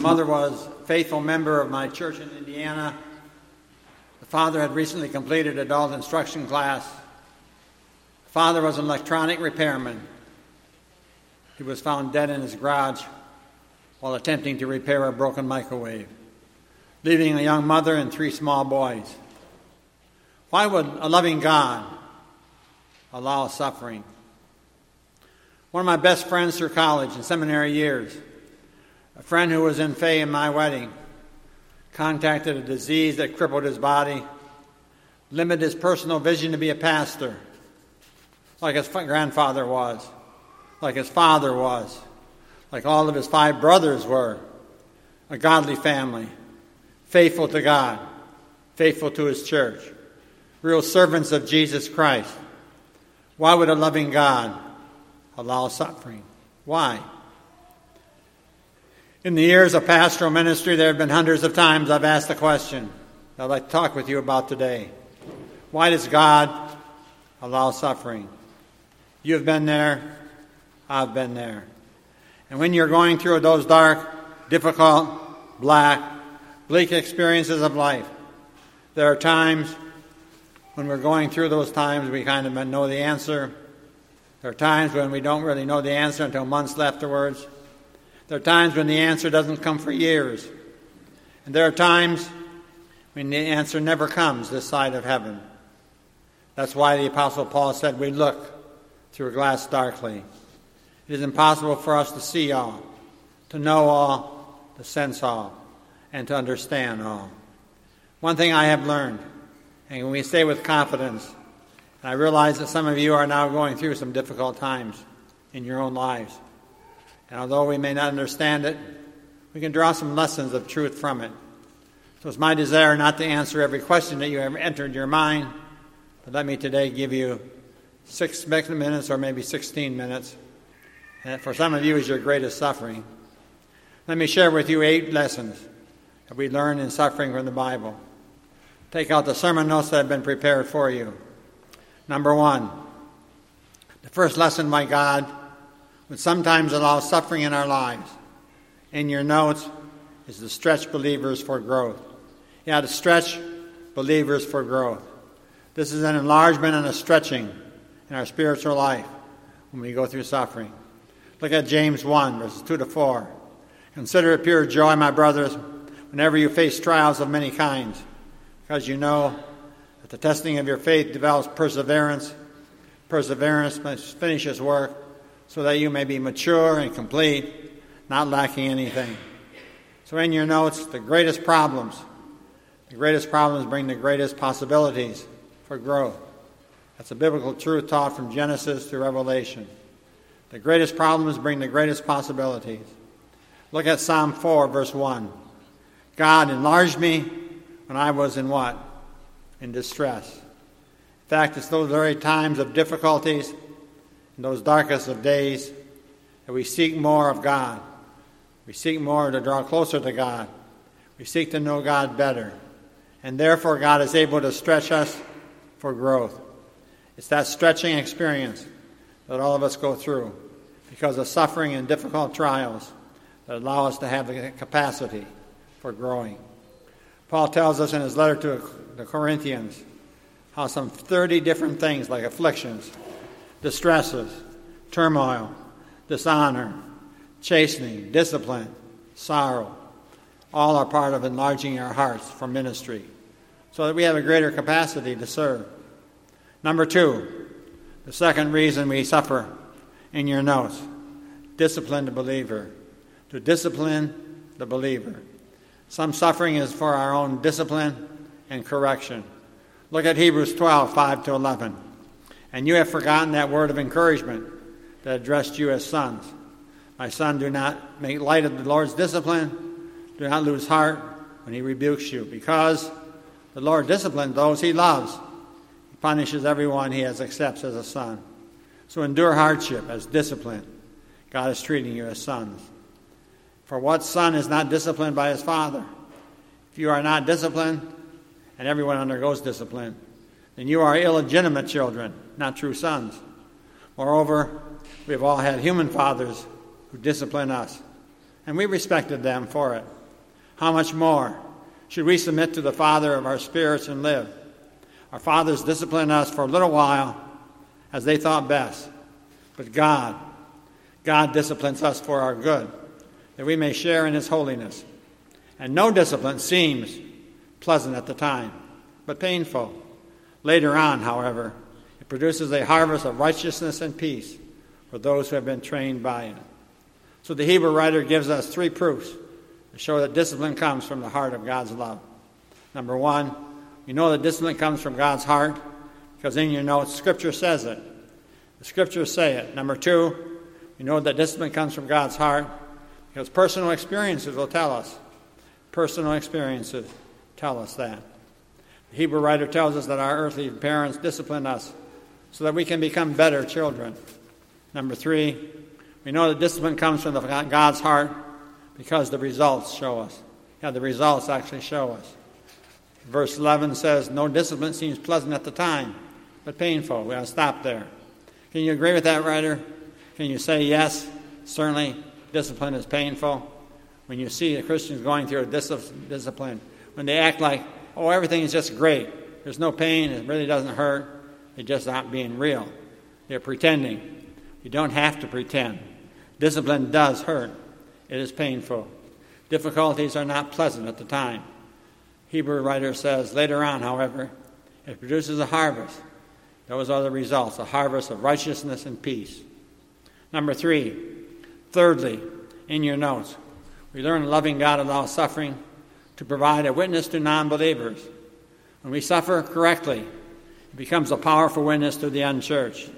mother was a faithful member of my church in Indiana. The father had recently completed adult instruction class. The father was an electronic repairman. He was found dead in his garage while attempting to repair a broken microwave, leaving a young mother and three small boys. Why would a loving God allow suffering? One of my best friends through college and seminary years, a friend who was in Fay in my wedding, contacted a disease that crippled his body, limited his personal vision to be a pastor, like his grandfather was, like his father was, like all of his five brothers were, a godly family, faithful to God, faithful to his church, real servants of Jesus Christ. Why would a loving God allow suffering? Why? In the years of pastoral ministry, there have been hundreds of times I've asked the question that I'd like to talk with you about today. Why does God allow suffering? You've been there, I've been there. And when you're going through those dark, difficult, black, bleak experiences of life, there are times when we're going through those times we kind of know the answer. There are times when we don't really know the answer until months afterwards. There are times when the answer doesn't come for years. And there are times when the answer never comes this side of heaven. That's why the Apostle Paul said, We look through a glass darkly. It is impossible for us to see all, to know all, to sense all, and to understand all. One thing I have learned, and we say with confidence, and I realize that some of you are now going through some difficult times in your own lives. And although we may not understand it, we can draw some lessons of truth from it. So it's my desire not to answer every question that you have entered your mind, but let me today give you six minutes or maybe 16 minutes and for some of you is your greatest suffering. Let me share with you eight lessons that we learn in suffering from the Bible. Take out the sermon notes that have been prepared for you. Number one, the first lesson by God would sometimes allow suffering in our lives. In your notes is to stretch believers for growth. Yeah, to stretch believers for growth. This is an enlargement and a stretching in our spiritual life when we go through suffering. Look at James 1, verses 2 to 4. Consider it pure joy, my brothers, whenever you face trials of many kinds, because you know that the testing of your faith develops perseverance. Perseverance must finish work, so that you may be mature and complete, not lacking anything. So, in your notes, the greatest problems, the greatest problems bring the greatest possibilities for growth. That's a biblical truth taught from Genesis to Revelation. The greatest problems bring the greatest possibilities. Look at Psalm 4, verse 1. God enlarged me when I was in what? In distress. In fact, it's those very times of difficulties, in those darkest of days, that we seek more of God. We seek more to draw closer to God. We seek to know God better. And therefore, God is able to stretch us for growth. It's that stretching experience that all of us go through because of suffering and difficult trials that allow us to have the capacity for growing. Paul tells us in his letter to the Corinthians how some 30 different things like afflictions, distresses, turmoil, dishonor, chastening, discipline, sorrow, all are part of enlarging our hearts for ministry so that we have a greater capacity to serve. Number two, the second reason we suffer in your notes discipline the believer. To discipline the believer. Some suffering is for our own discipline and correction. Look at Hebrews 12, 5 to 11. And you have forgotten that word of encouragement that addressed you as sons. My son, do not make light of the Lord's discipline. Do not lose heart when he rebukes you, because the Lord disciplines those he loves He punishes everyone he has accepts as a son. So endure hardship as discipline. God is treating you as sons. For what son is not disciplined by his father? If you are not disciplined, and everyone undergoes discipline, then you are illegitimate children, not true sons. Moreover, we have all had human fathers who discipline us, and we respected them for it. How much more should we submit to the Father of our spirits and live? Our fathers disciplined us for a little while as they thought best, but God, God disciplines us for our good, that we may share in His holiness. And no discipline seems pleasant at the time, but painful. Later on, however, it produces a harvest of righteousness and peace for those who have been trained by it. So the Hebrew writer gives us three proofs to show that discipline comes from the heart of God's love. Number one, we know that discipline comes from God's heart because in your notes, Scripture says it. The Scriptures say it. Number two, we know that discipline comes from God's heart because personal experiences will tell us. Personal experiences tell us that. The Hebrew writer tells us that our earthly parents discipline us so that we can become better children. Number three, we know that discipline comes from God's heart because the results show us. Yeah, the results actually show us. Verse 11 says, No discipline seems pleasant at the time, but painful. We have to stop there. Can you agree with that, writer? Can you say, yes, certainly discipline is painful? When you see the Christians going through a discipline, when they act like, oh, everything is just great, there's no pain, it really doesn't hurt, they're just not being real. They're pretending. You don't have to pretend. Discipline does hurt, it is painful. Difficulties are not pleasant at the time. Hebrew writer says, later on, however, it produces a harvest. Those are the results a harvest of righteousness and peace. Number three, thirdly, in your notes, we learn loving God allows suffering to provide a witness to non believers. When we suffer correctly, it becomes a powerful witness to the unchurched.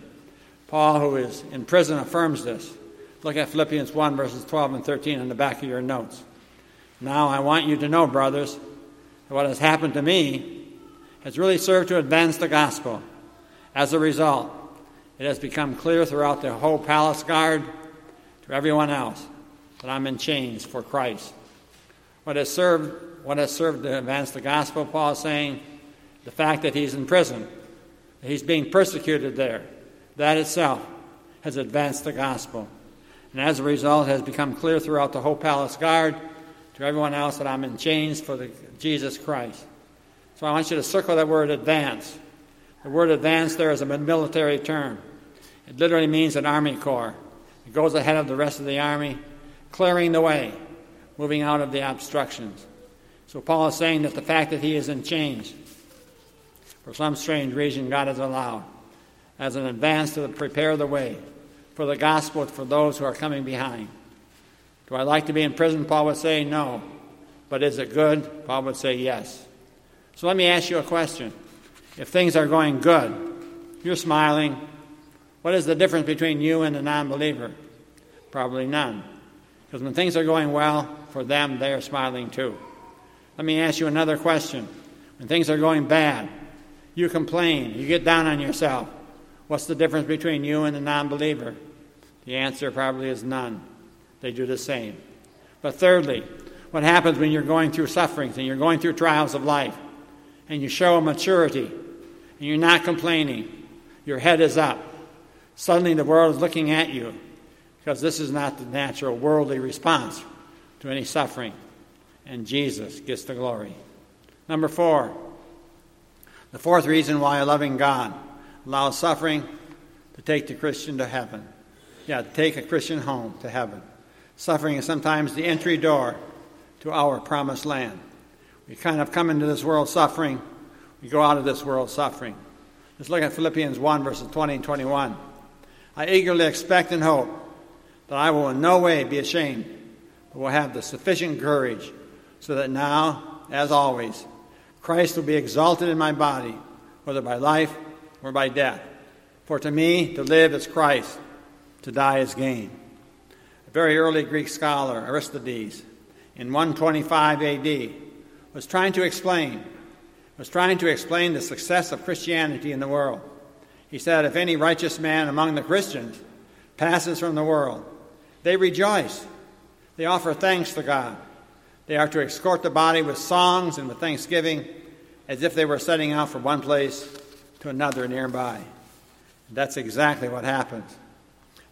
Paul, who is in prison, affirms this. Look at Philippians 1, verses 12 and 13 in the back of your notes. Now, I want you to know, brothers, that what has happened to me has really served to advance the gospel. As a result, it has become clear throughout the whole palace guard to everyone else that I'm in chains for Christ. What has served, what has served to advance the gospel, Paul is saying, the fact that he's in prison, that he's being persecuted there, that itself has advanced the gospel. And as a result, has become clear throughout the whole palace guard to everyone else that I'm in chains for the, Jesus Christ. So I want you to circle that word advance. The word advance there is a military term. It literally means an army corps. It goes ahead of the rest of the army, clearing the way, moving out of the obstructions. So Paul is saying that the fact that he is in chains, for some strange reason, God has allowed as an advance to prepare the way for the gospel for those who are coming behind. Do I like to be in prison? Paul would say no. But is it good? Paul would say yes. So let me ask you a question. If things are going good, you're smiling, what is the difference between you and a non believer? Probably none. Because when things are going well for them, they are smiling too. Let me ask you another question. When things are going bad, you complain, you get down on yourself. What's the difference between you and a non believer? The answer probably is none. They do the same. But thirdly, what happens when you're going through sufferings and you're going through trials of life and you show a maturity and you're not complaining, your head is up. Suddenly the world is looking at you because this is not the natural worldly response to any suffering. And Jesus gets the glory. Number four, the fourth reason why a loving God allows suffering to take the Christian to heaven. Yeah, to take a Christian home to heaven. Suffering is sometimes the entry door to our promised land. We kind of come into this world suffering we go out of this world suffering. Let's look at Philippians 1, verses 20 and 21. I eagerly expect and hope that I will in no way be ashamed, but will have the sufficient courage so that now, as always, Christ will be exalted in my body, whether by life or by death. For to me, to live is Christ, to die is gain. A very early Greek scholar, Aristides, in 125 AD, was trying to explain was trying to explain the success of Christianity in the world. He said, If any righteous man among the Christians passes from the world, they rejoice. They offer thanks to God. They are to escort the body with songs and with thanksgiving, as if they were setting out from one place to another nearby. That's exactly what happens.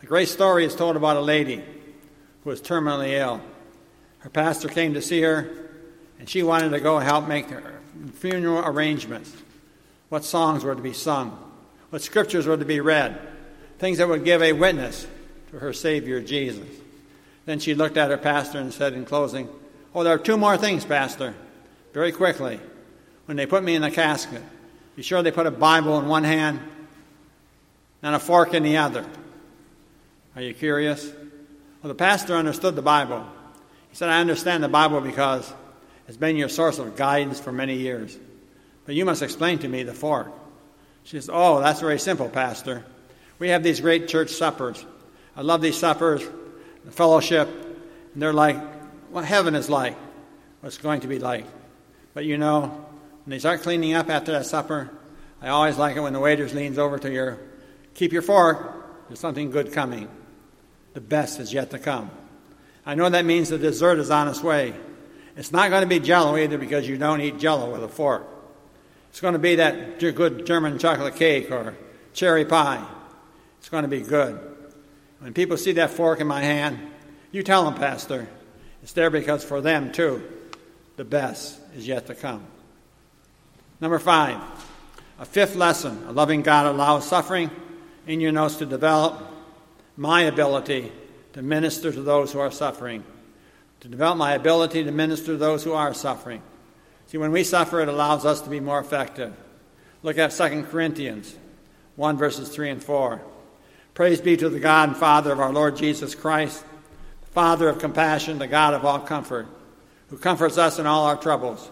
A great story is told about a lady who was terminally ill. Her pastor came to see her, and she wanted to go help make her funeral arrangements. What songs were to be sung, what scriptures were to be read, things that would give a witness to her Savior Jesus. Then she looked at her pastor and said in closing, Oh, there are two more things, Pastor. Very quickly. When they put me in the casket, be sure they put a Bible in one hand and a fork in the other. Are you curious? Well, the pastor understood the Bible. He said, I understand the Bible because it's been your source of guidance for many years. But you must explain to me the fork. She says, Oh, that's very simple, Pastor. We have these great church suppers. I love these suppers, the fellowship, and they're like what heaven is like, what it's going to be like. But you know, when they start cleaning up after that supper, I always like it when the waiter leans over to your, keep your fork, there's something good coming. The best is yet to come. I know that means the dessert is on its way. It's not going to be jello either because you don't eat jello with a fork. It's going to be that good German chocolate cake or cherry pie. It's going to be good. When people see that fork in my hand, you tell them, Pastor, it's there because for them too, the best is yet to come. Number five, a fifth lesson a loving God allows suffering in your notes to develop my ability to minister to those who are suffering, to develop my ability to minister to those who are suffering. See, when we suffer, it allows us to be more effective. Look at 2 Corinthians 1, verses 3 and 4. Praise be to the God and Father of our Lord Jesus Christ, the Father of compassion, the God of all comfort, who comforts us in all our troubles,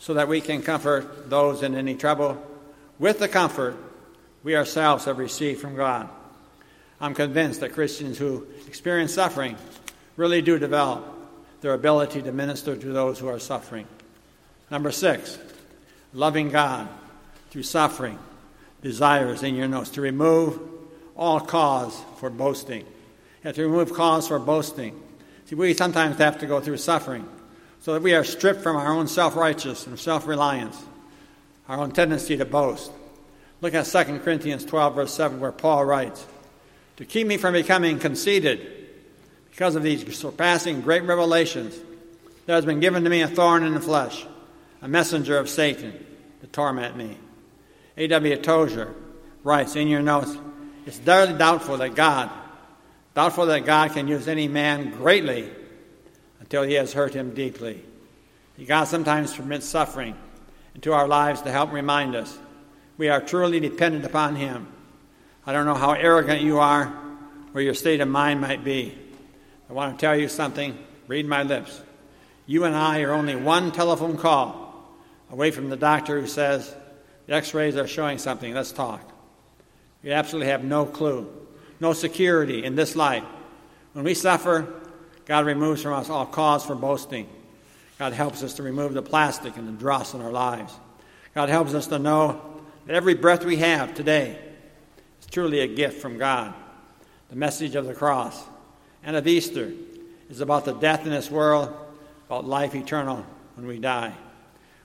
so that we can comfort those in any trouble with the comfort we ourselves have received from God. I'm convinced that Christians who experience suffering really do develop their ability to minister to those who are suffering. Number six, loving God through suffering desires in your notes to remove all cause for boasting. You have to remove cause for boasting. See, we sometimes have to go through suffering so that we are stripped from our own self righteousness and self reliance, our own tendency to boast. Look at 2 Corinthians 12, verse 7, where Paul writes, to keep me from becoming conceited because of these surpassing great revelations. There has been given to me a thorn in the flesh, a messenger of Satan to torment me. A.W. Tozer writes in your notes, it's very doubtful that God, doubtful that God can use any man greatly until he has hurt him deeply. God sometimes permits suffering into our lives to help remind us we are truly dependent upon him I don't know how arrogant you are or your state of mind might be. I want to tell you something. Read my lips. You and I are only one telephone call away from the doctor who says, the x rays are showing something, let's talk. We absolutely have no clue, no security in this life. When we suffer, God removes from us all cause for boasting. God helps us to remove the plastic and the dross in our lives. God helps us to know that every breath we have today is truly a gift from God. The message of the cross and of Easter is about the death in this world, about life eternal when we die.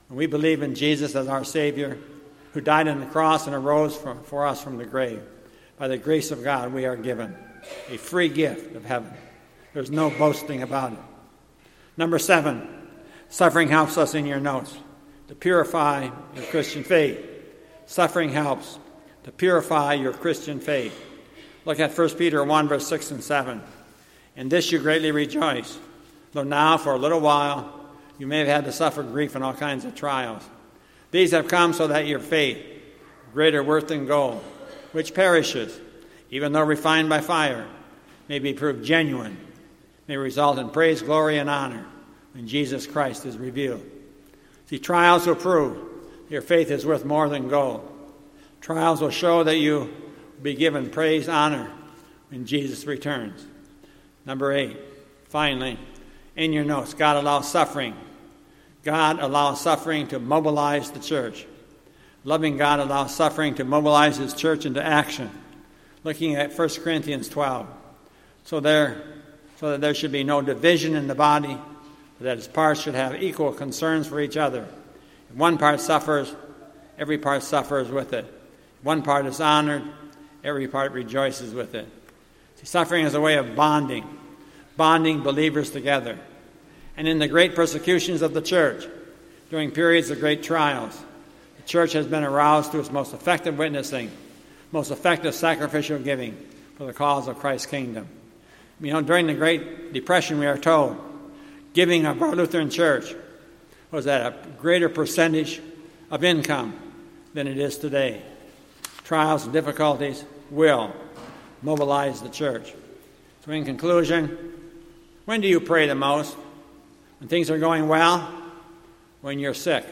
When we believe in Jesus as our Savior, who died on the cross and arose for, for us from the grave, by the grace of God, we are given a free gift of heaven. There's no boasting about it. Number seven, suffering helps us in your notes to purify your Christian faith. Suffering helps to purify your Christian faith. Look at 1 Peter 1, verse 6 and 7. In this you greatly rejoice, though now for a little while you may have had to suffer grief and all kinds of trials. These have come so that your faith, greater worth than gold, which perishes, even though refined by fire, may be proved genuine, may result in praise, glory, and honor when Jesus Christ is revealed. See, trials will prove your faith is worth more than gold. Trials will show that you will be given praise, honor when Jesus returns. Number eight, finally, in your notes, God allows suffering. God allows suffering to mobilize the church. Loving God allows suffering to mobilize his church into action. Looking at 1 Corinthians 12. So there so that there should be no division in the body, but that its parts should have equal concerns for each other. If one part suffers, every part suffers with it If one part is honored, every part rejoices with it. See, suffering is a way of bonding, bonding believers together. And in the great persecutions of the church, during periods of great trials, the church has been aroused to its most effective witnessing, most effective sacrificial giving for the cause of Christ's kingdom. You know, during the Great Depression, we are told giving of our Lutheran Church was at a greater percentage of income than it is today. Trials and difficulties will mobilize the church. So, in conclusion, when do you pray the most? When things are going well? When you're sick?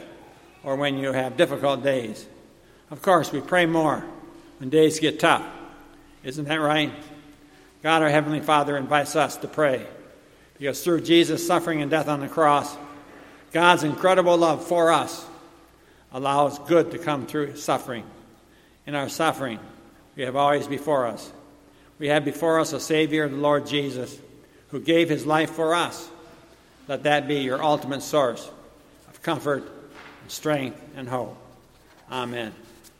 Or when you have difficult days? Of course, we pray more when days get tough. Isn't that right? God, our Heavenly Father, invites us to pray because through Jesus' suffering and death on the cross, God's incredible love for us allows good to come through suffering. In our suffering, we have always before us. We have before us a Savior, the Lord Jesus, who gave his life for us. Let that be your ultimate source of comfort, and strength, and hope. Amen.